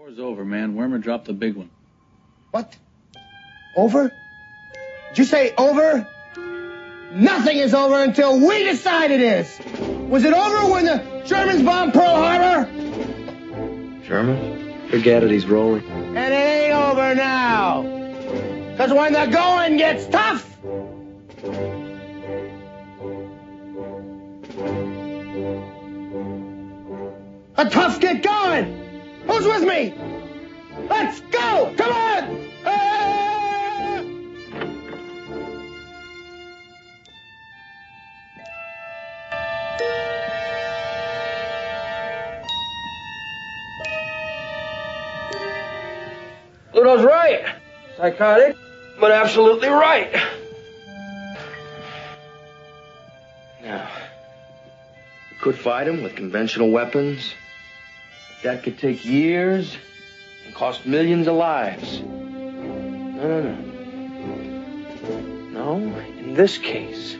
War's over, man. Wormer dropped the big one. What? Over? Did you say over? Nothing is over until we decide it is. Was it over when the Germans bombed Pearl Harbor? German? Forget it, he's rolling. And it ain't over now. Cause when the going gets tough, the tough get going. Who's with me? Let's go! Come on! Ah! Bluto's right. Psychotic, but absolutely right. Now, we could fight him with conventional weapons. That could take years and cost millions of lives. No, no, no. No, in this case,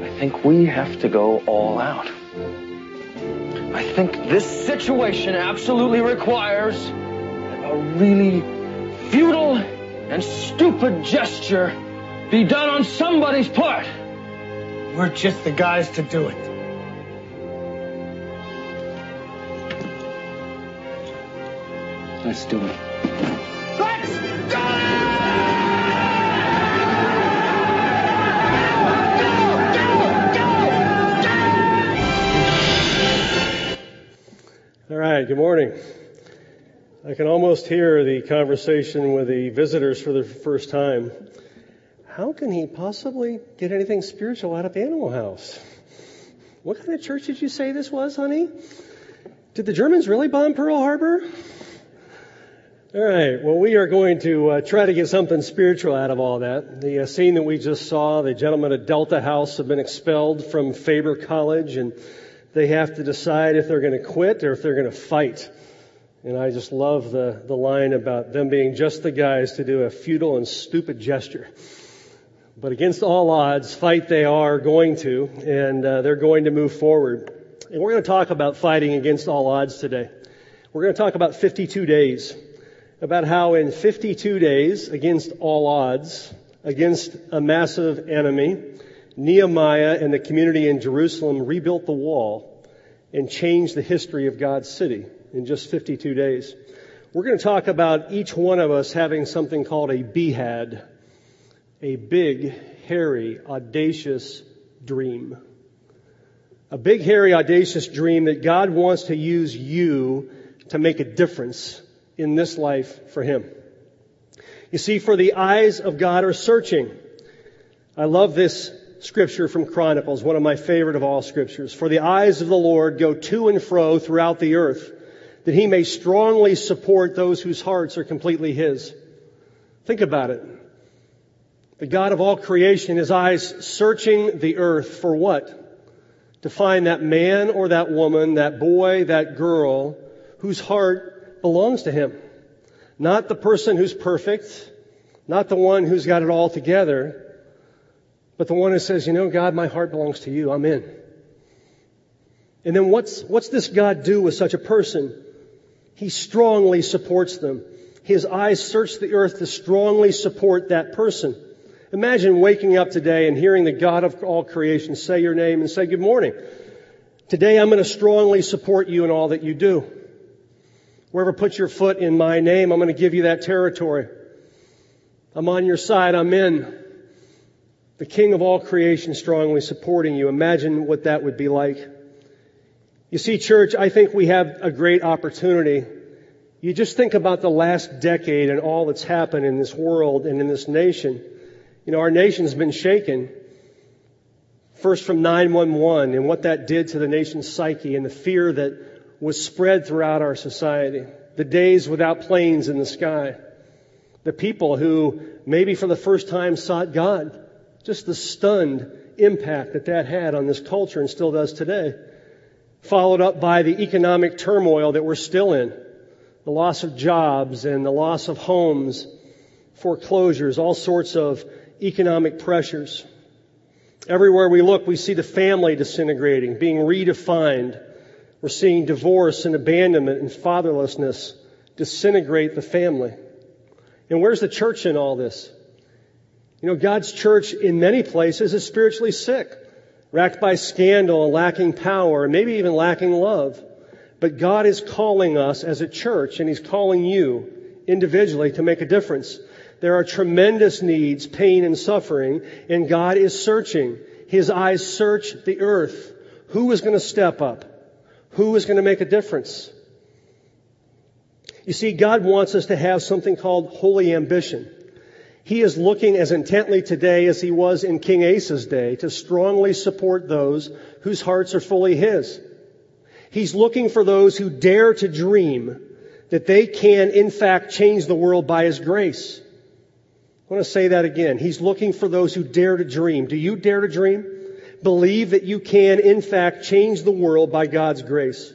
I think we have to go all out. I think this situation absolutely requires a really futile and stupid gesture be done on somebody's part. We're just the guys to do it. Let's do it. Let's go! All right, good morning. I can almost hear the conversation with the visitors for the first time. How can he possibly get anything spiritual out of Animal House? What kind of church did you say this was, honey? Did the Germans really bomb Pearl Harbor? All right. Well, we are going to uh, try to get something spiritual out of all that. The uh, scene that we just saw, the gentlemen at Delta House have been expelled from Faber College, and they have to decide if they're going to quit or if they're going to fight. And I just love the, the line about them being just the guys to do a futile and stupid gesture. But against all odds, fight they are going to, and uh, they're going to move forward. And we're going to talk about fighting against all odds today. We're going to talk about 52 days about how in 52 days, against all odds, against a massive enemy, Nehemiah and the community in Jerusalem rebuilt the wall and changed the history of God's city in just 52 days. We're going to talk about each one of us having something called a BHAD, a big, hairy, audacious dream. A big, hairy, audacious dream that God wants to use you to make a difference in this life for him. You see, for the eyes of God are searching. I love this scripture from Chronicles, one of my favorite of all scriptures. For the eyes of the Lord go to and fro throughout the earth, that he may strongly support those whose hearts are completely his. Think about it. The God of all creation, his eyes searching the earth for what? To find that man or that woman, that boy, that girl, whose heart belongs to him. Not the person who's perfect, not the one who's got it all together, but the one who says, you know, God, my heart belongs to you. I'm in. And then what's, what's this God do with such a person? He strongly supports them. His eyes search the earth to strongly support that person. Imagine waking up today and hearing the God of all creation say your name and say, good morning. Today I'm going to strongly support you in all that you do. Wherever put your foot in my name, I'm going to give you that territory. I'm on your side. I'm in. The King of all creation strongly supporting you. Imagine what that would be like. You see, church, I think we have a great opportunity. You just think about the last decade and all that's happened in this world and in this nation. You know, our nation's been shaken. First from 911 and what that did to the nation's psyche and the fear that was spread throughout our society. The days without planes in the sky. The people who maybe for the first time sought God. Just the stunned impact that that had on this culture and still does today. Followed up by the economic turmoil that we're still in. The loss of jobs and the loss of homes, foreclosures, all sorts of economic pressures. Everywhere we look, we see the family disintegrating, being redefined. We're seeing divorce and abandonment and fatherlessness disintegrate the family. And where's the church in all this? You know, God's church in many places is spiritually sick, racked by scandal and lacking power, and maybe even lacking love. But God is calling us as a church, and He's calling you individually to make a difference. There are tremendous needs, pain and suffering, and God is searching. His eyes search the earth. Who is going to step up? Who is going to make a difference? You see, God wants us to have something called holy ambition. He is looking as intently today as he was in King Asa's day to strongly support those whose hearts are fully his. He's looking for those who dare to dream that they can, in fact, change the world by his grace. I want to say that again. He's looking for those who dare to dream. Do you dare to dream? Believe that you can, in fact, change the world by God's grace.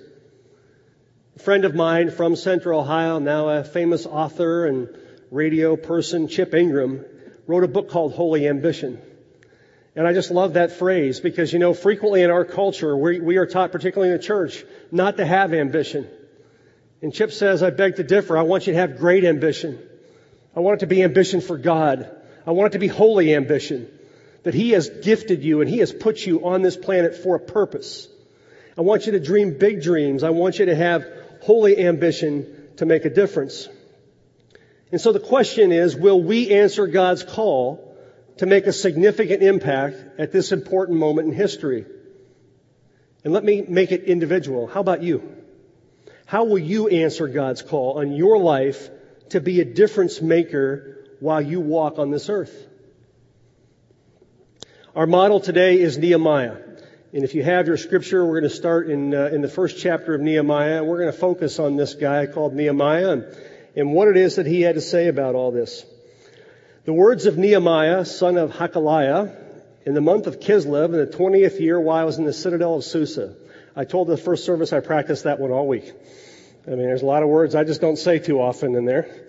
A friend of mine from Central Ohio, now a famous author and radio person, Chip Ingram, wrote a book called Holy Ambition. And I just love that phrase because, you know, frequently in our culture, we, we are taught, particularly in the church, not to have ambition. And Chip says, I beg to differ. I want you to have great ambition. I want it to be ambition for God. I want it to be holy ambition. That He has gifted you and He has put you on this planet for a purpose. I want you to dream big dreams. I want you to have holy ambition to make a difference. And so the question is, will we answer God's call to make a significant impact at this important moment in history? And let me make it individual. How about you? How will you answer God's call on your life to be a difference maker while you walk on this earth? Our model today is Nehemiah. And if you have your scripture, we're going to start in, uh, in the first chapter of Nehemiah. We're going to focus on this guy called Nehemiah and, and what it is that he had to say about all this. The words of Nehemiah, son of Hakaliah, in the month of Kislev in the 20th year while I was in the citadel of Susa. I told the first service I practiced that one all week. I mean, there's a lot of words I just don't say too often in there.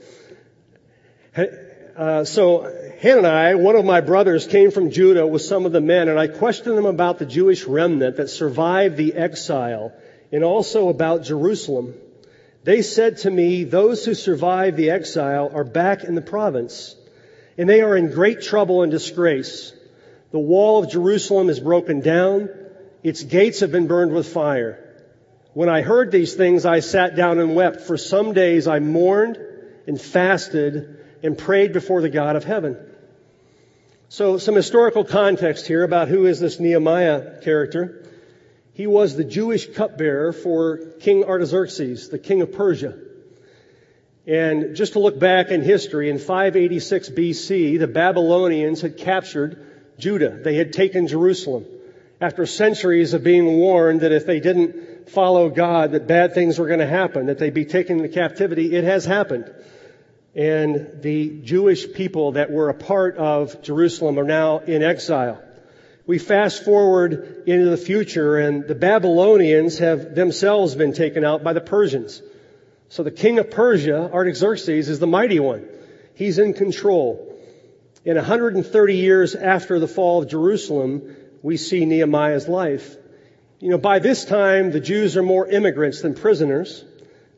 Uh, so Hanani, one of my brothers, came from Judah with some of the men, and I questioned them about the Jewish remnant that survived the exile and also about Jerusalem. They said to me, those who survived the exile are back in the province, and they are in great trouble and disgrace. The wall of Jerusalem is broken down. Its gates have been burned with fire. When I heard these things, I sat down and wept. For some days I mourned and fasted and prayed before the God of heaven. So some historical context here about who is this Nehemiah character. He was the Jewish cupbearer for King Artaxerxes, the king of Persia. And just to look back in history, in 586 BC, the Babylonians had captured Judah. They had taken Jerusalem. After centuries of being warned that if they didn't follow God, that bad things were going to happen, that they'd be taken into captivity, it has happened and the Jewish people that were a part of Jerusalem are now in exile. We fast forward into the future and the Babylonians have themselves been taken out by the Persians. So the king of Persia, Artaxerxes, is the mighty one. He's in control. In 130 years after the fall of Jerusalem, we see Nehemiah's life. You know, by this time, the Jews are more immigrants than prisoners.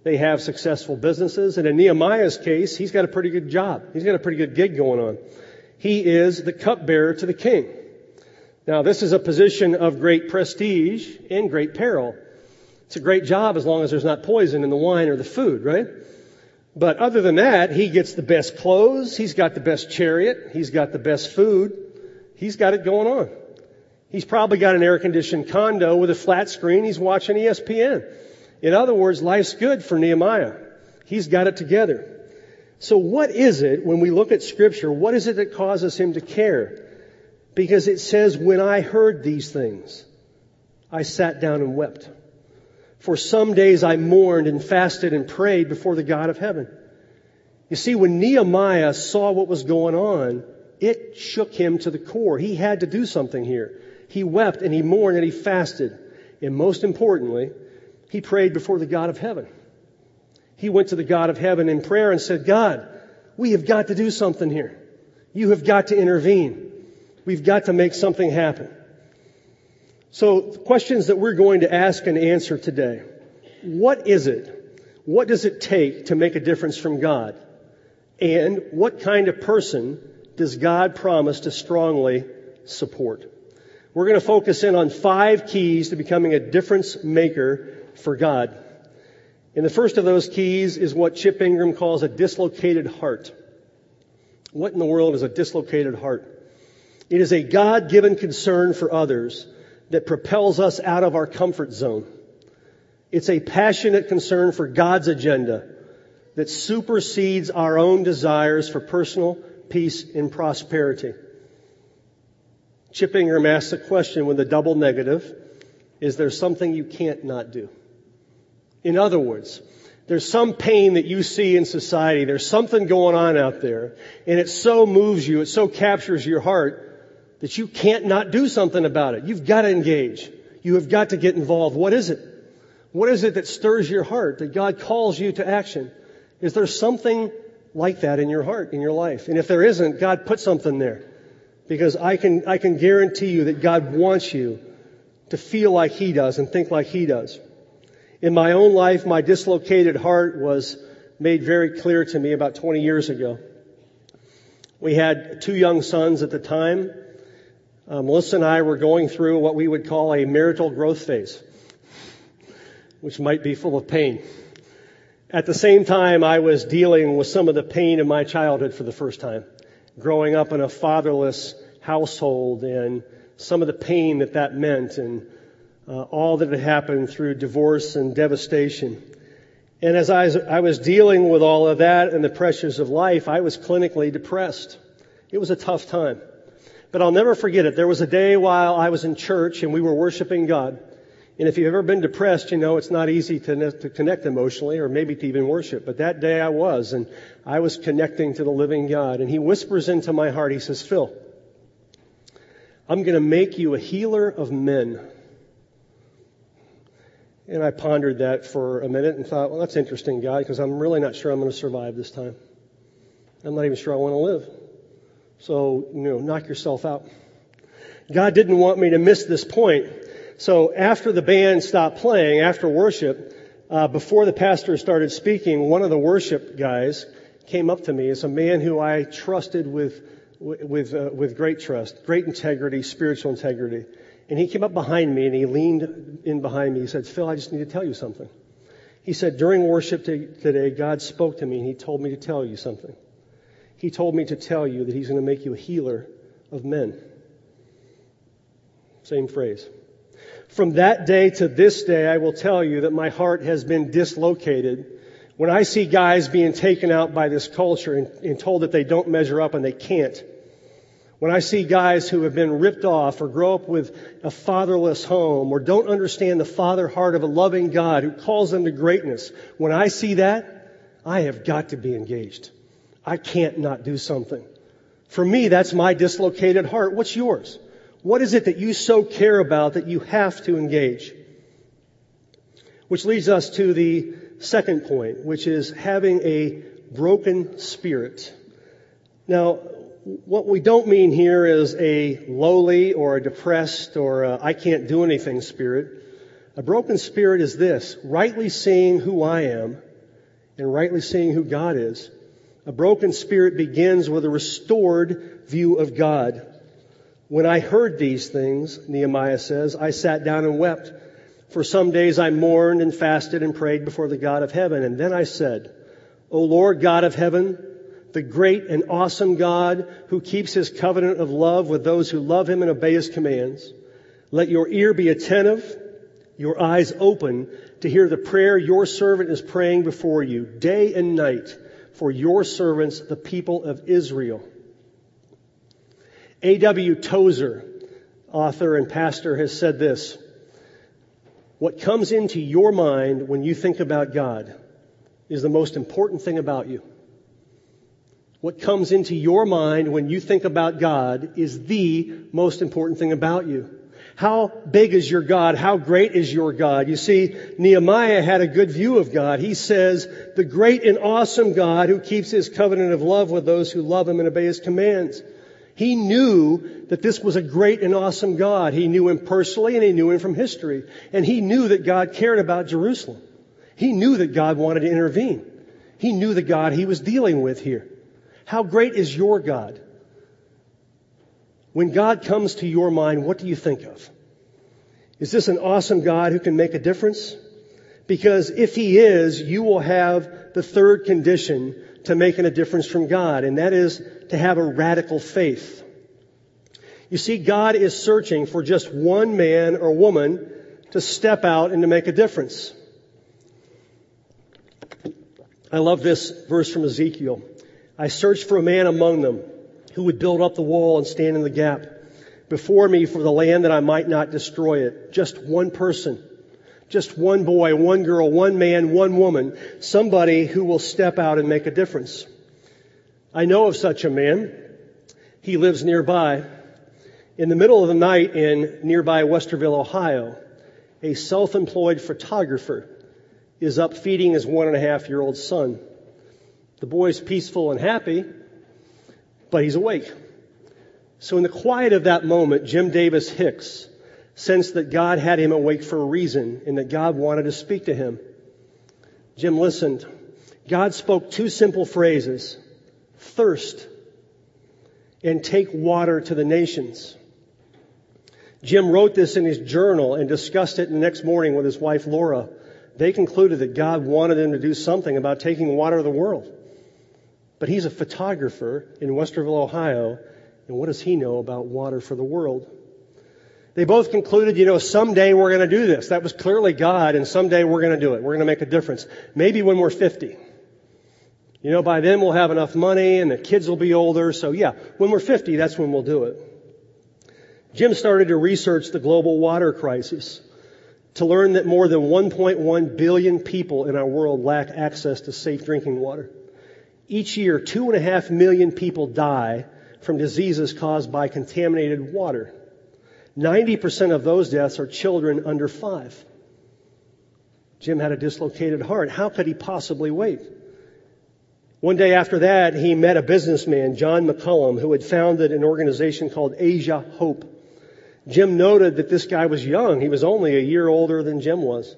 They have successful businesses. And in Nehemiah's case, he's got a pretty good job. He's got a pretty good gig going on. He is the cupbearer to the king. Now, this is a position of great prestige and great peril. It's a great job as long as there's not poison in the wine or the food, right? But other than that, he gets the best clothes. He's got the best chariot. He's got the best food. He's got it going on. He's probably got an air conditioned condo with a flat screen. He's watching ESPN. In other words, life's good for Nehemiah. He's got it together. So what is it when we look at scripture? What is it that causes him to care? Because it says, when I heard these things, I sat down and wept. For some days I mourned and fasted and prayed before the God of heaven. You see, when Nehemiah saw what was going on, it shook him to the core. He had to do something here. He wept and he mourned and he fasted. And most importantly, he prayed before the God of heaven. He went to the God of heaven in prayer and said, God, we have got to do something here. You have got to intervene. We've got to make something happen. So questions that we're going to ask and answer today. What is it what does it take to make a difference from God? And what kind of person does God promise to strongly support? We're going to focus in on five keys to becoming a difference maker for God. And the first of those keys is what Chip Ingram calls a dislocated heart. What in the world is a dislocated heart? It is a God-given concern for others that propels us out of our comfort zone. It's a passionate concern for God's agenda that supersedes our own desires for personal peace and prosperity. Chip Ingram asks the question with a double negative, is there something you can't not do? In other words, there's some pain that you see in society. There's something going on out there and it so moves you, it so captures your heart that you can't not do something about it. You've got to engage. You have got to get involved. What is it? What is it that stirs your heart that God calls you to action? Is there something like that in your heart, in your life? And if there isn't, God put something there. Because I can, I can guarantee you that God wants you to feel like He does and think like He does. In my own life, my dislocated heart was made very clear to me about 20 years ago. We had two young sons at the time. Uh, Melissa and I were going through what we would call a marital growth phase, which might be full of pain. At the same time, I was dealing with some of the pain of my childhood for the first time, growing up in a fatherless household and some of the pain that that meant and uh, all that had happened through divorce and devastation. And as I I was dealing with all of that and the pressures of life, I was clinically depressed. It was a tough time. But I'll never forget it. There was a day while I was in church and we were worshiping God. And if you've ever been depressed, you know it's not easy to, to connect emotionally or maybe to even worship. But that day I was, and I was connecting to the living God. And he whispers into my heart, he says, Phil, I'm going to make you a healer of men. And I pondered that for a minute and thought, well, that's interesting, God, because I'm really not sure I'm going to survive this time. I'm not even sure I want to live. So, you know, knock yourself out. God didn't want me to miss this point. So after the band stopped playing, after worship, uh, before the pastor started speaking, one of the worship guys came up to me. It's a man who I trusted with with uh, with great trust, great integrity, spiritual integrity. And he came up behind me and he leaned in behind me. He said, "Phil, I just need to tell you something." He said, "During worship today, God spoke to me and He told me to tell you something. He told me to tell you that He's going to make you a healer of men." Same phrase. From that day to this day, I will tell you that my heart has been dislocated when I see guys being taken out by this culture and, and, told that they don't measure up and they can't. When I see guys who have been ripped off or grow up with a fatherless home or don't understand the father heart of a loving God who calls them to greatness, when I see that, I have got to be engaged. I can't not do something. For me, that's my dislocated heart. What's yours? What is it that you so care about that you have to engage? Which leads us to the second point, which is having a broken spirit. Now, what we don't mean here is a lowly or a depressed or I can't do anything spirit. A broken spirit is this, rightly seeing who I am and rightly seeing who God is. A broken spirit begins with a restored view of God. When I heard these things, Nehemiah says, I sat down and wept. For some days I mourned and fasted and prayed before the God of heaven. And then I said, O Lord God of heaven, the great and awesome God who keeps his covenant of love with those who love him and obey his commands, let your ear be attentive, your eyes open to hear the prayer your servant is praying before you day and night for your servants, the people of Israel. A.W. Tozer, author and pastor, has said this. What comes into your mind when you think about God is the most important thing about you. What comes into your mind when you think about God is the most important thing about you. How big is your God? How great is your God? You see, Nehemiah had a good view of God. He says, the great and awesome God who keeps his covenant of love with those who love him and obey his commands. He knew that this was a great and awesome God. He knew him personally and he knew him from history. And he knew that God cared about Jerusalem. He knew that God wanted to intervene. He knew the God he was dealing with here. How great is your God? When God comes to your mind, what do you think of? Is this an awesome God who can make a difference? Because if he is, you will have the third condition to making a difference from God, and that is to have a radical faith. You see, God is searching for just one man or woman to step out and to make a difference. I love this verse from Ezekiel. I searched for a man among them who would build up the wall and stand in the gap before me for the land that I might not destroy it. Just one person. Just one boy, one girl, one man, one woman. Somebody who will step out and make a difference. I know of such a man. He lives nearby. In the middle of the night in nearby Westerville, Ohio, a self-employed photographer is up feeding his one and a half year old son. The boy's peaceful and happy, but he's awake. So in the quiet of that moment, Jim Davis Hicks sensed that God had him awake for a reason and that God wanted to speak to him. Jim listened. God spoke two simple phrases. Thirst and take water to the nations. Jim wrote this in his journal and discussed it the next morning with his wife Laura. They concluded that God wanted him to do something about taking water to the world. But he's a photographer in Westerville, Ohio, and what does he know about water for the world? They both concluded, you know, someday we're going to do this. That was clearly God, and someday we're going to do it. We're going to make a difference. Maybe when we're 50. You know, by then we'll have enough money and the kids will be older. So yeah, when we're 50, that's when we'll do it. Jim started to research the global water crisis to learn that more than 1.1 billion people in our world lack access to safe drinking water. Each year, two and a half million people die from diseases caused by contaminated water. 90% of those deaths are children under five. Jim had a dislocated heart. How could he possibly wait? One day after that, he met a businessman, John McCollum, who had founded an organization called Asia Hope. Jim noted that this guy was young. He was only a year older than Jim was.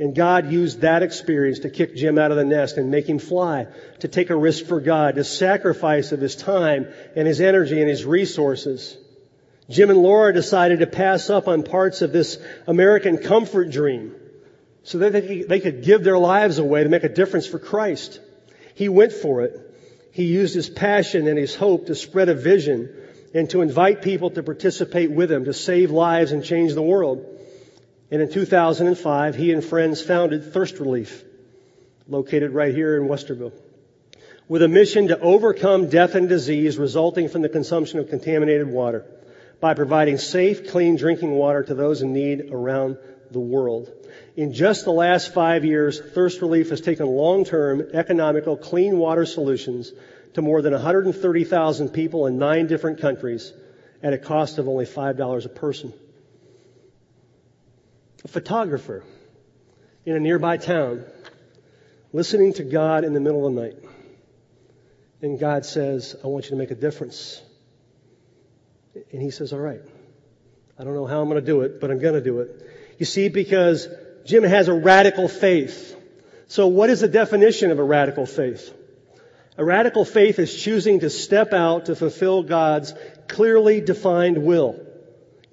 And God used that experience to kick Jim out of the nest and make him fly, to take a risk for God, to sacrifice of his time and his energy and his resources. Jim and Laura decided to pass up on parts of this American comfort dream so that they could give their lives away to make a difference for Christ. He went for it. He used his passion and his hope to spread a vision and to invite people to participate with him to save lives and change the world. And in 2005, he and friends founded Thirst Relief, located right here in Westerville, with a mission to overcome death and disease resulting from the consumption of contaminated water by providing safe, clean drinking water to those in need around the world. In just the last five years, Thirst Relief has taken long-term, economical, clean water solutions to more than 130,000 people in nine different countries at a cost of only $5 a person a photographer in a nearby town listening to God in the middle of the night. And God says, I want you to make a difference. And he says, all right. I don't know how I'm going to do it, but I'm going to do it. You see, because Jim has a radical faith. So what is the definition of a radical faith? A radical faith is choosing to step out to fulfill God's clearly defined will.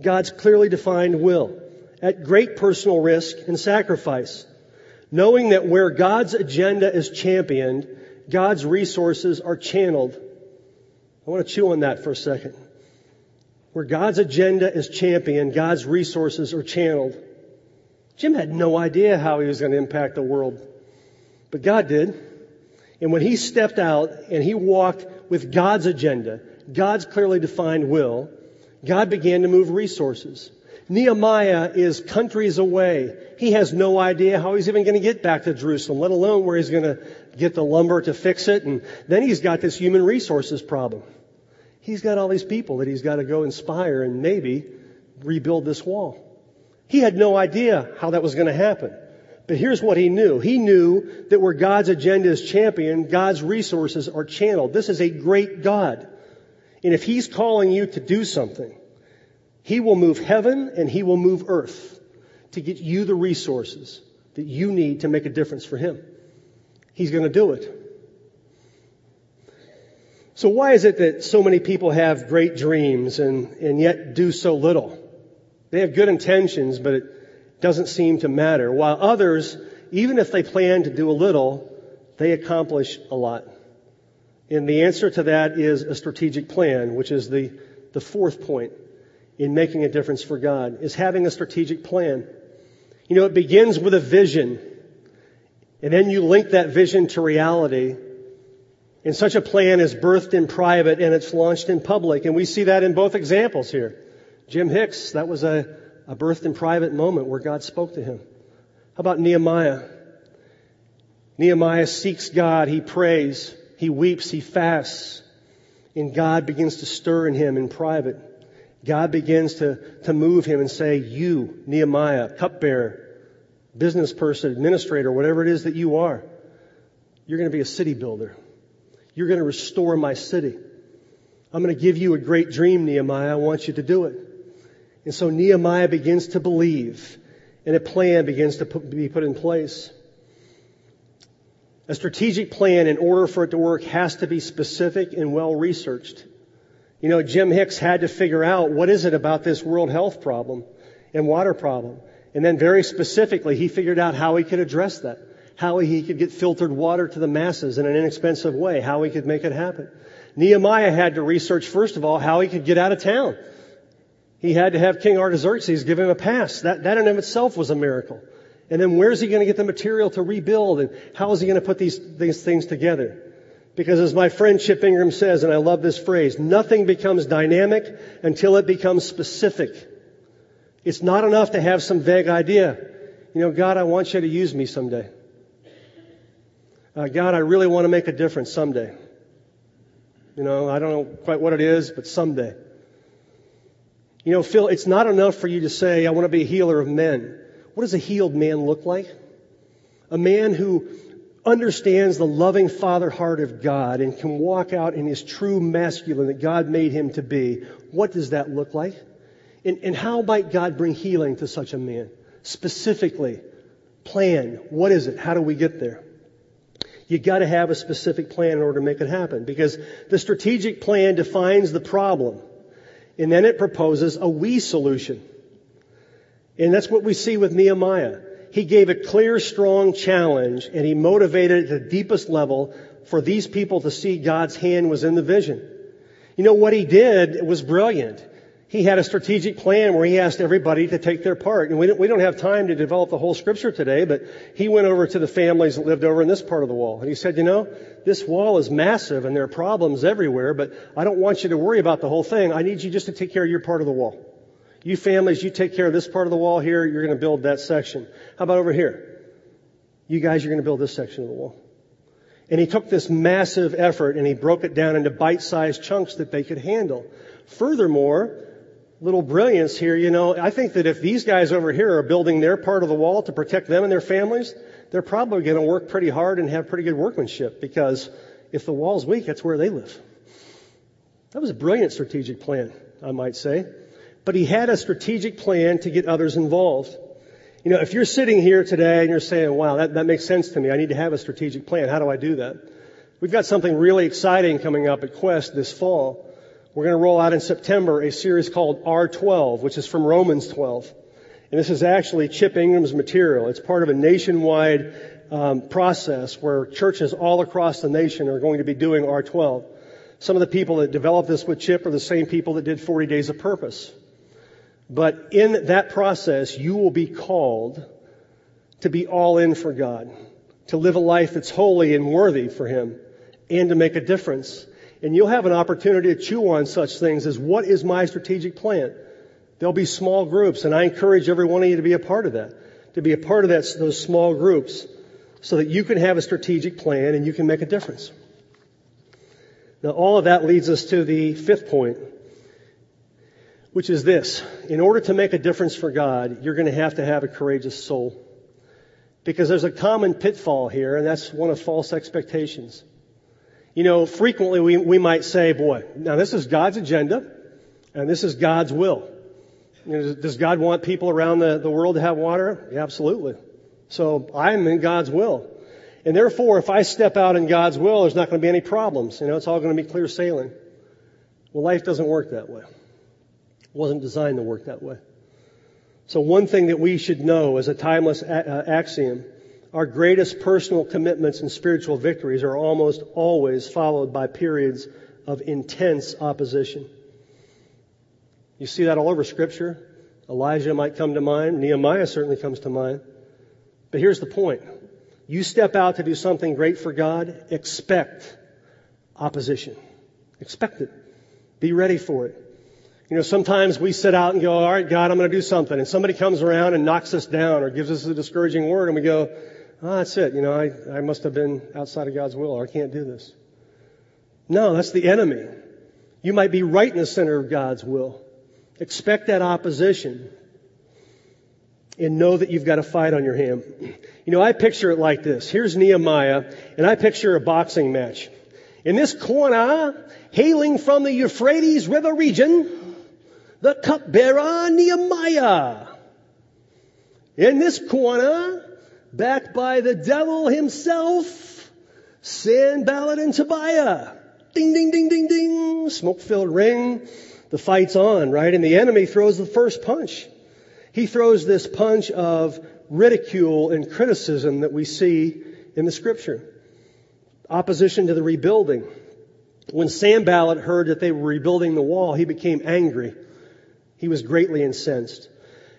God's clearly defined will at great personal risk and sacrifice, knowing that where God's agenda is championed, God's resources are channeled. I want to chew on that for a second. Where God's agenda is championed, God's resources are channeled. Jim had no idea how he was going to impact the world, but God did. And when he stepped out and he walked with God's agenda, God's clearly defined will, God began to move resources. Nehemiah is countries away. He has no idea how he's even going to get back to Jerusalem, let alone where he's going to get the lumber to fix it. And then he's got this human resources problem. He's got all these people that he's got to go inspire and maybe rebuild this wall. He had no idea how that was going to happen. But here's what he knew. He knew that where God's agenda is championed, God's resources are channeled. This is a great God. And if he's calling you to do something, he will move heaven and he will move earth to get you the resources that you need to make a difference for Him. He's going to do it. So why is it that so many people have great dreams and, and yet do so little? They have good intentions, but it doesn't seem to matter. While others, even if they plan to do a little, they accomplish a lot. And the answer to that is a strategic plan, which is the, the fourth point in making a difference for God, is having a strategic plan. You know, it begins with a vision. And then you link that vision to reality. And such a plan is birthed in private and it's launched in public. And we see that in both examples here. Jim Hicks, that was a, a birthed in private moment where God spoke to him. How about Nehemiah? Nehemiah seeks God, he prays, he weeps, he fasts, and God begins to stir in him in private. God begins to, to move him and say, you, Nehemiah, cupbearer, business person, administrator, whatever it is that you are, you're going to be a city builder. You're going to restore my city. I'm going to give you a great dream, Nehemiah. I want you to do it. And so Nehemiah begins to believe and a plan begins to put, be put in place. A strategic plan, in order for it to work, has to be specific and well researched. You know, Jim Hicks had to figure out what is it about this world health problem and water problem. And then very specifically, he figured out how he could address that. How he could get filtered water to the masses in an inexpensive way. How he could make it happen. Nehemiah had to research, first of all, how he could get out of town. He had to have King Artaxerxes give him a pass. That, that in of itself was a miracle. And then where's he going to get the material to rebuild and how is he going to put these, these things together? Because as my friend Chip Ingram says, and I love this phrase, nothing becomes dynamic until it becomes specific. It's not enough to have some vague idea. You know, God, I want you to use me someday. Uh, God, I really want to make a difference someday. You know, I don't know quite what it is, but someday. You know, Phil, it's not enough for you to say, I want to be a healer of men. What does a healed man look like? A man who understands the loving father heart of God and can walk out in his true masculine that God made him to be. What does that look like? And, and how might God bring healing to such a man? Specifically, plan. What is it? How do we get there? You gotta have a specific plan in order to make it happen because the strategic plan defines the problem. And then it proposes a we solution. And that's what we see with Nehemiah. He gave a clear, strong challenge and he motivated at the deepest level for these people to see God's hand was in the vision. You know, what he did was brilliant. He had a strategic plan where he asked everybody to take their part. And we don't, we don't have time to develop the whole scripture today, but he went over to the families that lived over in this part of the wall. And he said, you know, this wall is massive and there are problems everywhere, but I don't want you to worry about the whole thing. I need you just to take care of your part of the wall. You families, you take care of this part of the wall here, you're going to build that section. How about over here? You guys, you're going to build this section of the wall. And he took this massive effort and he broke it down into bite-sized chunks that they could handle. Furthermore, little brilliance here, you know, I think that if these guys over here are building their part of the wall to protect them and their families, they're probably going to work pretty hard and have pretty good workmanship because if the wall's weak, that's where they live. That was a brilliant strategic plan, I might say. But he had a strategic plan to get others involved. You know, if you're sitting here today and you're saying, wow, that, that makes sense to me. I need to have a strategic plan. How do I do that? We've got something really exciting coming up at Quest this fall. We're going to roll out in September a series called R12, which is from Romans 12. And this is actually Chip Ingram's material. It's part of a nationwide um, process where churches all across the nation are going to be doing R12. Some of the people that developed this with Chip are the same people that did 40 Days of Purpose. But in that process, you will be called to be all in for God, to live a life that's holy and worthy for Him, and to make a difference and you'll have an opportunity to chew on such things as what is my strategic plan? There'll be small groups, and I encourage every one of you to be a part of that, to be a part of that, those small groups, so that you can have a strategic plan and you can make a difference. Now, all of that leads us to the fifth point, which is this. In order to make a difference for God, you're going to have to have a courageous soul. Because there's a common pitfall here, and that's one of false expectations. You know, frequently we, we might say, boy, now this is God's agenda and this is God's will. You know, does God want people around the, the world to have water? Yeah, absolutely. So I'm in God's will. And therefore, if I step out in God's will, there's not going to be any problems. You know, it's all going to be clear sailing. Well, life doesn't work that way. Wasn't designed to work that way. So one thing that we should know as a timeless a- uh, axiom, our greatest personal commitments and spiritual victories are almost always followed by periods of intense opposition. You see that all over scripture. Elijah might come to mind. Nehemiah certainly comes to mind. But here's the point. You step out to do something great for God, expect opposition. Expect it. Be ready for it. You know, sometimes we sit out and go, all right, God, I'm going to do something. And somebody comes around and knocks us down or gives us a discouraging word and we go, oh, that's it. You know, I, I must have been outside of God's will or I can't do this. No, that's the enemy. You might be right in the center of God's will. Expect that opposition and know that you've got a fight on your hand. You know, I picture it like this. Here's Nehemiah and I picture a boxing match. In this corner, hailing from the Euphrates River region, the cupbearer Nehemiah. In this corner, backed by the devil himself, Sanballat and Tobiah. Ding, ding, ding, ding, ding. Smoke-filled ring. The fight's on, right? And the enemy throws the first punch. He throws this punch of ridicule and criticism that we see in the scripture. Opposition to the rebuilding. When Sanballat heard that they were rebuilding the wall, he became angry. He was greatly incensed.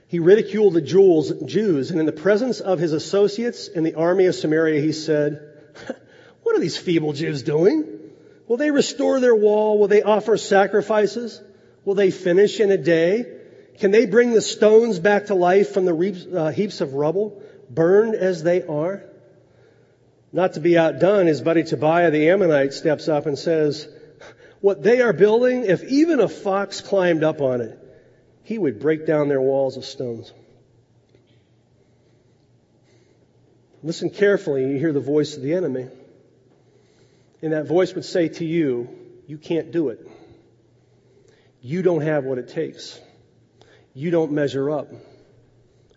He ridiculed the Jews, and in the presence of his associates in the army of Samaria, he said, What are these feeble Jews doing? Will they restore their wall? Will they offer sacrifices? Will they finish in a day? Can they bring the stones back to life from the uh, heaps of rubble, burned as they are? Not to be outdone, his buddy Tobiah the Ammonite steps up and says, What they are building, if even a fox climbed up on it, he would break down their walls of stones. Listen carefully, you hear the voice of the enemy. And that voice would say to you, You can't do it. You don't have what it takes. You don't measure up.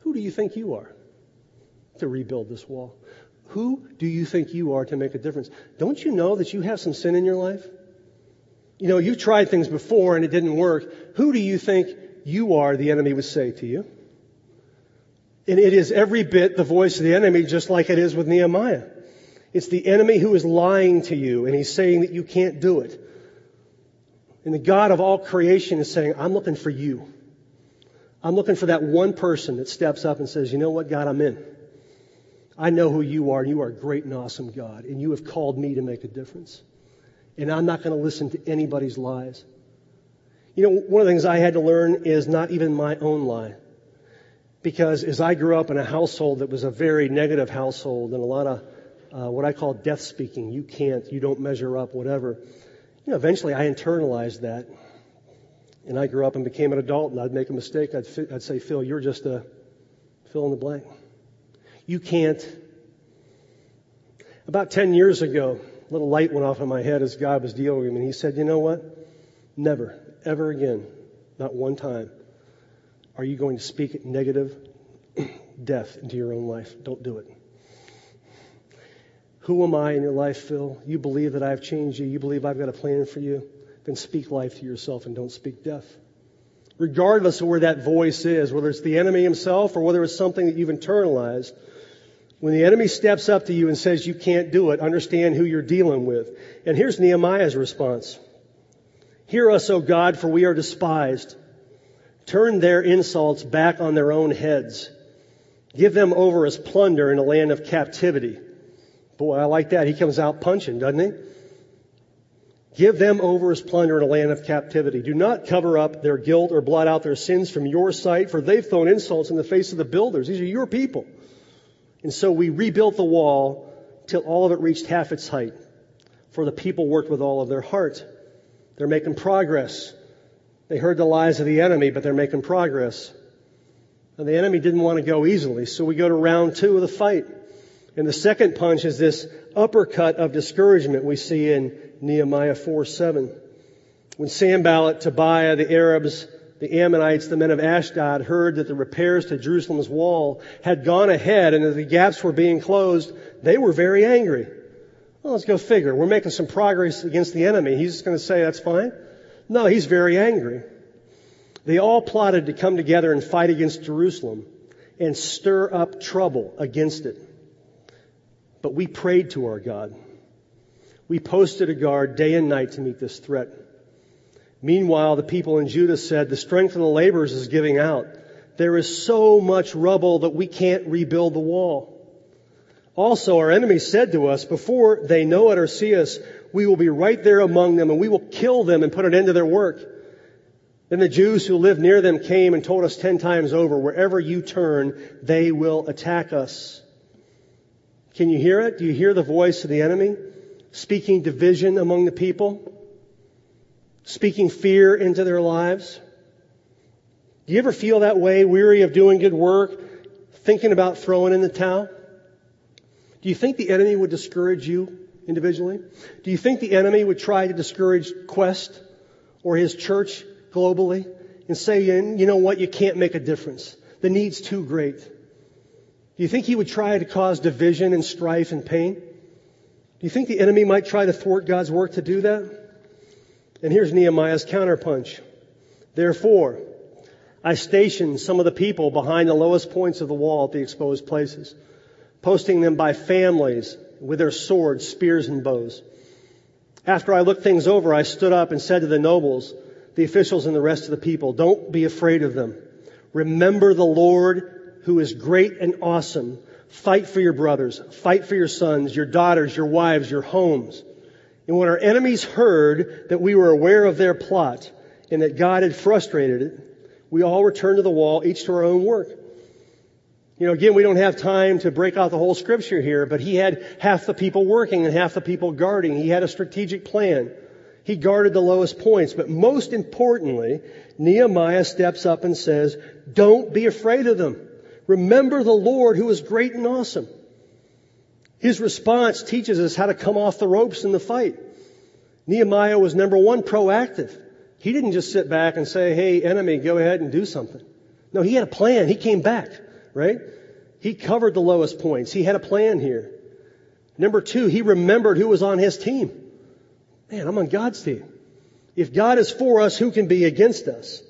Who do you think you are to rebuild this wall? Who do you think you are to make a difference? Don't you know that you have some sin in your life? You know, you've tried things before and it didn't work. Who do you think you are, the enemy would say to you. And it is every bit the voice of the enemy, just like it is with Nehemiah. It's the enemy who is lying to you, and he's saying that you can't do it. And the God of all creation is saying, I'm looking for you. I'm looking for that one person that steps up and says, you know what, God, I'm in. I know who you are, and you are a great and awesome God, and you have called me to make a difference. And I'm not going to listen to anybody's lies. You know, one of the things I had to learn is not even my own lie. Because as I grew up in a household that was a very negative household and a lot of uh, what I call death speaking, you can't, you don't measure up, whatever. You know, eventually I internalized that. And I grew up and became an adult and I'd make a mistake. I'd, fi- I'd say, Phil, you're just a fill in the blank. You can't. About 10 years ago, a little light went off in my head as God was dealing with me. And he said, you know what? Never, ever again, not one time, are you going to speak negative death into your own life. Don't do it. Who am I in your life, Phil? You believe that I've changed you. You believe I've got a plan for you. Then speak life to yourself and don't speak death. Regardless of where that voice is, whether it's the enemy himself or whether it's something that you've internalized, when the enemy steps up to you and says you can't do it, understand who you're dealing with. And here's Nehemiah's response. Hear us, O God, for we are despised. Turn their insults back on their own heads. Give them over as plunder in a land of captivity. Boy, I like that. He comes out punching, doesn't he? Give them over as plunder in a land of captivity. Do not cover up their guilt or blot out their sins from your sight, for they've thrown insults in the face of the builders. These are your people. And so we rebuilt the wall till all of it reached half its height, for the people worked with all of their heart. They're making progress. They heard the lies of the enemy, but they're making progress. And the enemy didn't want to go easily, so we go to round two of the fight. And the second punch is this uppercut of discouragement we see in Nehemiah 4 7. When Sanballat, Tobiah, the Arabs the Ammonites, the men of Ashdod, heard that the repairs to Jerusalem's wall had gone ahead and that the gaps were being closed, they were very angry. Well, let's go figure. We're making some progress against the enemy. He's just going to say that's fine? No, he's very angry. They all plotted to come together and fight against Jerusalem and stir up trouble against it. But we prayed to our God. We posted a guard day and night to meet this threat. Meanwhile, the people in Judah said, the strength of the laborers is giving out. There is so much rubble that we can't rebuild the wall. Also, our enemies said to us, before they know it or see us, we will be right there among them and we will kill them and put an end to their work. Then the Jews who lived near them came and told us ten times over, wherever you turn, they will attack us. Can you hear it? Do you hear the voice of the enemy speaking division among the people? Speaking fear into their lives? Do you ever feel that way, weary of doing good work, thinking about throwing in the towel? Do you think the enemy would discourage you individually? Do you think the enemy would try to discourage Quest or his church globally and say, you know what, you can't make a difference. The need's too great. Do you think he would try to cause division and strife and pain? Do you think the enemy might try to thwart God's work to do that? And here's Nehemiah's counterpunch. Therefore, I stationed some of the people behind the lowest points of the wall at the exposed places, posting them by families with their swords, spears, and bows. After I looked things over, I stood up and said to the nobles, the officials and the rest of the people, don't be afraid of them. Remember the Lord who is great and awesome. Fight for your brothers. Fight for your sons, your daughters, your wives, your homes. And when our enemies heard that we were aware of their plot and that God had frustrated it, we all returned to the wall, each to our own work. You know, again, we don't have time to break out the whole scripture here, but he had half the people working and half the people guarding. He had a strategic plan. He guarded the lowest points. But most importantly, Nehemiah steps up and says, don't be afraid of them. Remember the Lord who is great and awesome. His response teaches us how to come off the ropes in the fight. Nehemiah was number one, proactive. He didn't just sit back and say, hey, enemy, go ahead and do something. No, he had a plan. He came back, right? He covered the lowest points. He had a plan here. Number two, he remembered who was on his team. Man, I'm on God's team. If God is for us, who can be against us?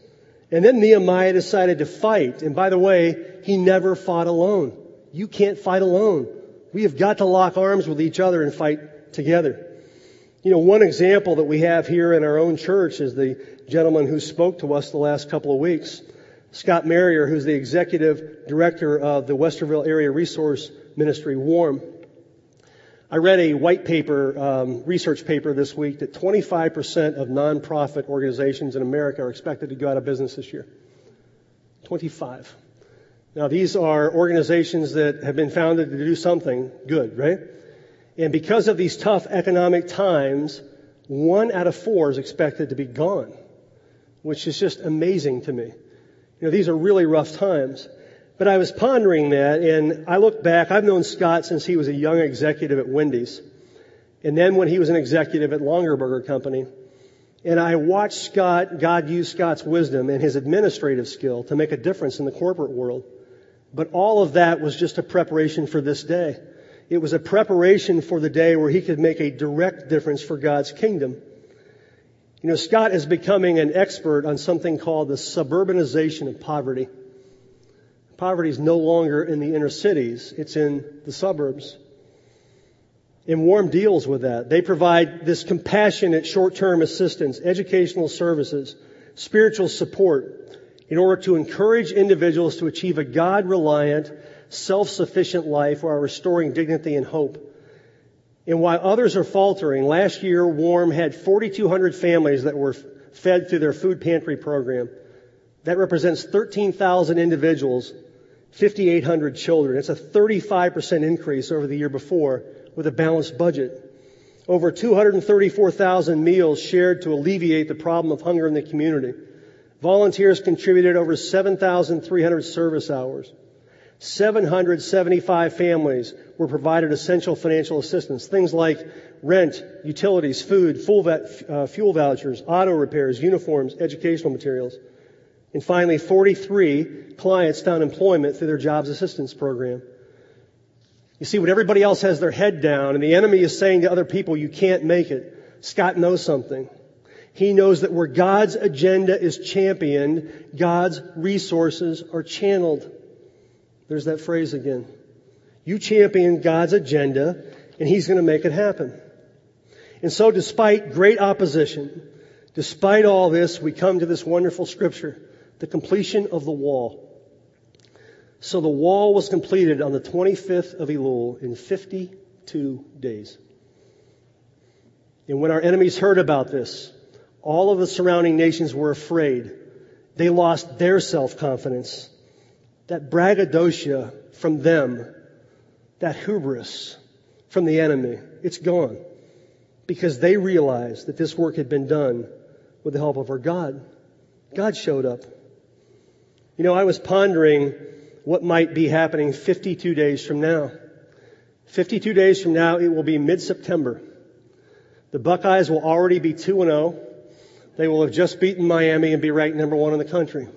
And then Nehemiah decided to fight. And by the way, he never fought alone. You can't fight alone. We have got to lock arms with each other and fight together. You know, one example that we have here in our own church is the gentleman who spoke to us the last couple of weeks. Scott Marrier, who's the executive director of the Westerville Area Resource Ministry, WARM. I read a white paper, um, research paper this week that 25% of nonprofit organizations in America are expected to go out of business this year. 25. Now these are organizations that have been founded to do something good, right? And because of these tough economic times, one out of four is expected to be gone, which is just amazing to me. You know, these are really rough times. But I was pondering that and I look back, I've known Scott since he was a young executive at Wendy's. And then when he was an executive at Longaberger Company. And I watched Scott, God use Scott's wisdom and his administrative skill to make a difference in the corporate world. But all of that was just a preparation for this day. It was a preparation for the day where he could make a direct difference for God's kingdom. You know, Scott is becoming an expert on something called the suburbanization of poverty. Poverty is no longer in the inner cities, it's in the suburbs. And Warm deals with that. They provide this compassionate short-term assistance, educational services, spiritual support in order to encourage individuals to achieve a God-reliant, self-sufficient life while restoring dignity and hope. And while others are faltering, last year Warm had 4,200 families that were fed through their food pantry program. That represents 13,000 individuals 5,800 children. It's a 35% increase over the year before with a balanced budget. Over 234,000 meals shared to alleviate the problem of hunger in the community. Volunteers contributed over 7,300 service hours. 775 families were provided essential financial assistance. Things like rent, utilities, food, uh, fuel vouchers, auto repairs, uniforms, educational materials. And finally, 43 clients found employment through their jobs assistance program. You see, when everybody else has their head down and the enemy is saying to other people, you can't make it, Scott knows something. He knows that where God's agenda is championed, God's resources are channeled. There's that phrase again. You champion God's agenda and He's going to make it happen. And so despite great opposition, despite all this, we come to this wonderful scripture, the completion of the wall. So the wall was completed on the 25th of Elul in 52 days. And when our enemies heard about this, all of the surrounding nations were afraid. They lost their self-confidence. That braggadocio from them, that hubris from the enemy, it's gone. Because they realized that this work had been done with the help of our God. God showed up. You know, I was pondering what might be happening 52 days from now. 52 days from now, it will be mid-September. The Buckeyes will already be 2 and 0. They will have just beaten Miami and be ranked number one in the country.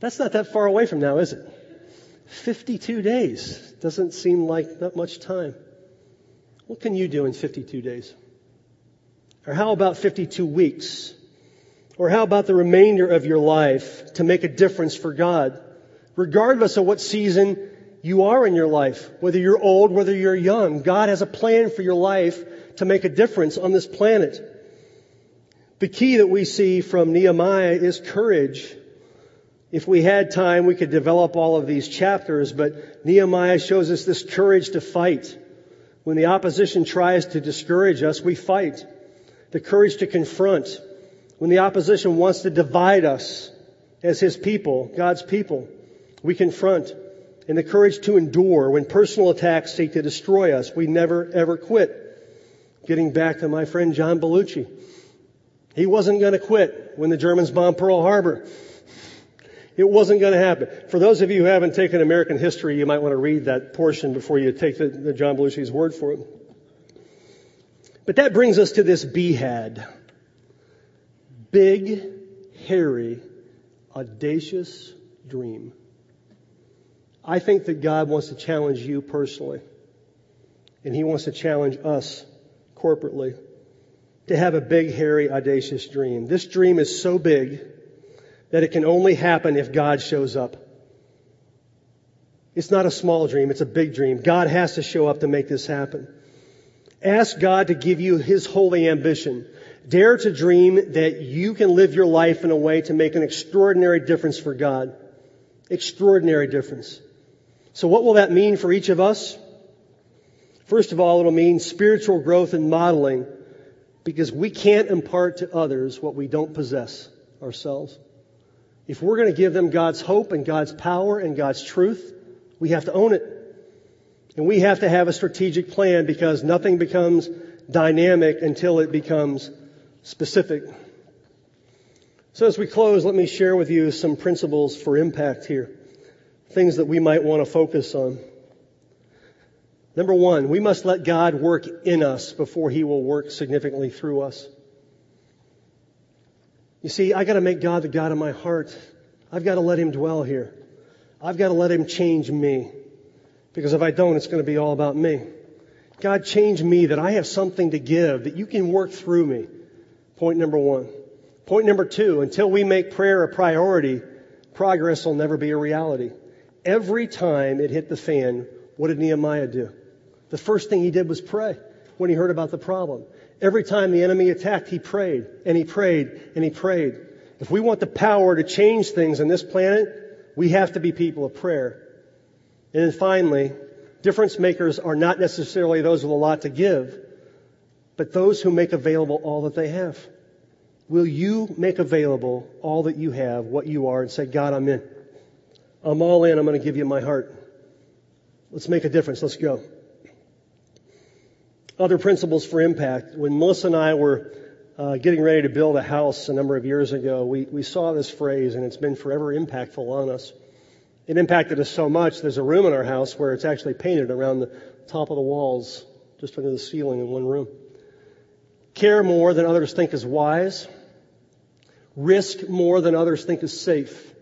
That's not that far away from now, is it? 52 days. Doesn't seem like that much time. What can you do in 52 days? Or how about 52 weeks? Or how about the remainder of your life to make a difference for God? Regardless of what season you are in your life, whether you're old, whether you're young, God has a plan for your life to make a difference on this planet. The key that we see from Nehemiah is courage. If we had time, we could develop all of these chapters, but Nehemiah shows us this courage to fight. When the opposition tries to discourage us, we fight. The courage to confront. When the opposition wants to divide us as his people, God's people, we confront. And the courage to endure when personal attacks seek to destroy us. We never ever quit. Getting back to my friend John Belushi. He wasn't going to quit when the Germans bombed Pearl Harbor. It wasn't going to happen. For those of you who haven't taken American history, you might want to read that portion before you take the, the John Belushi's word for it. But that brings us to this BHAD. Big, hairy, audacious dream. I think that God wants to challenge you personally. And He wants to challenge us corporately to have a big, hairy, audacious dream. This dream is so big that it can only happen if God shows up. It's not a small dream, it's a big dream. God has to show up to make this happen. Ask God to give you His holy ambition. Dare to dream that you can live your life in a way to make an extraordinary difference for God. Extraordinary difference. So what will that mean for each of us? First of all, it'll mean spiritual growth and modeling because we can't impart to others what we don't possess ourselves. If we're going to give them God's hope and God's power and God's truth, we have to own it. And we have to have a strategic plan because nothing becomes dynamic until it becomes specific. So as we close, let me share with you some principles for impact here. Things that we might want to focus on. Number one, we must let God work in us before He will work significantly through us. You see, I gotta make God the God of my heart. I've gotta let Him dwell here. I've gotta let Him change me. Because if I don't, it's gonna be all about me. God, change me that I have something to give, that you can work through me. Point number one. Point number two, until we make prayer a priority, progress will never be a reality. Every time it hit the fan, what did Nehemiah do? The first thing he did was pray when he heard about the problem. Every time the enemy attacked, he prayed and he prayed and he prayed. If we want the power to change things on this planet, we have to be people of prayer. And then finally, difference makers are not necessarily those with a lot to give, but those who make available all that they have. Will you make available all that you have, what you are, and say, God, I'm in. I'm all in. I'm going to give you my heart. Let's make a difference. Let's go other principles for impact. When Melissa and I were uh, getting ready to build a house a number of years ago, we, we saw this phrase, and it's been forever impactful on us. It impacted us so much, there's a room in our house where it's actually painted around the top of the walls, just under the ceiling in one room. Care more than others think is wise. risk more than others think is safe,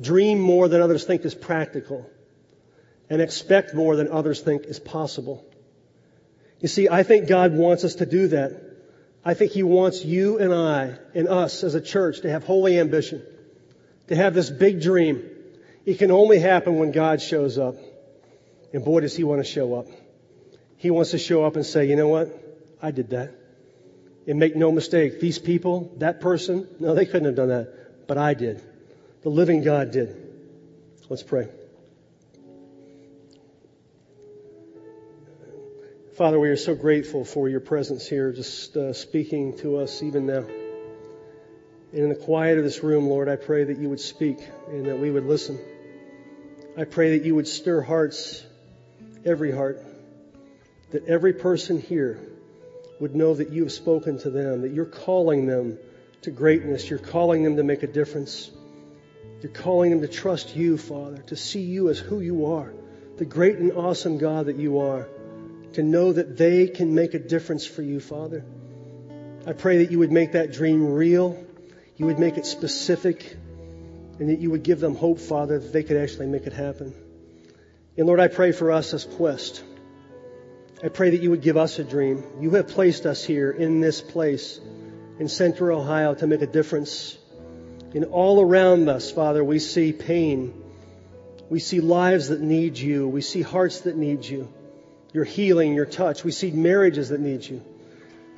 dream more than others think is practical, and expect more than others think is possible. You see, I think God wants us to do that. I think He wants you and I and us as a church to have holy ambition, to have this big dream. It can only happen when God shows up. And boy, does He want to show up. He wants to show up and say, you know what? I did that. And make no mistake, these people, that person, no, they couldn't have done that. But I did. The living God did. Let's pray. Father, we are so grateful for your presence here, just uh, speaking to us even now. And in the quiet of this room, Lord, I pray that you would speak and that we would listen. I pray that you would stir hearts, every heart, that every person here would know that you have spoken to them, that you're calling them to greatness, you're calling them to make a difference. You're calling them to trust you, Father, to see you as who you are, the great and awesome God that you are to know that they can make a difference for you, Father. I pray that you would make that dream real, you would make it specific, and that you would give them hope, Father, that they could actually make it happen. And Lord, I pray for us as Quest. I pray that you would give us a dream. You have placed us here in this place in central Ohio to make a difference. And all around us, Father, we see pain. We see lives that need you. We see hearts that need you your healing, your touch. We see marriages that need you.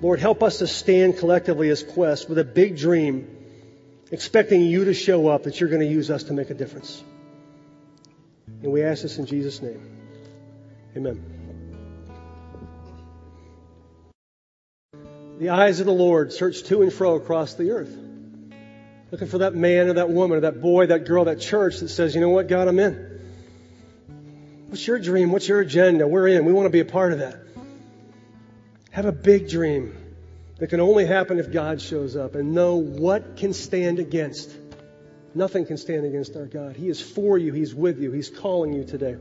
Lord, help us to stand collectively as Quest with a big dream, expecting you to show up, that you're going to use us to make a difference. And we ask this in Jesus' name. Amen. The eyes of the Lord search to and fro across the earth, looking for that man or that woman or that boy, that girl, that church that says, you know what, God, I'm in. What's your dream? What's your agenda? We're in. We want to be a part of that. Have a big dream that can only happen if God shows up and know what can stand against. Nothing can stand against our God. He is for you. He's with you. He's calling you today.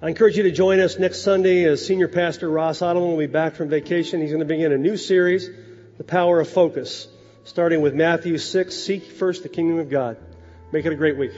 I encourage you to join us next Sunday as Senior Pastor Ross Ottoman will be back from vacation. He's going to begin a new series, The Power of Focus, starting with Matthew 6, Seek first the kingdom of God. Make it a great week.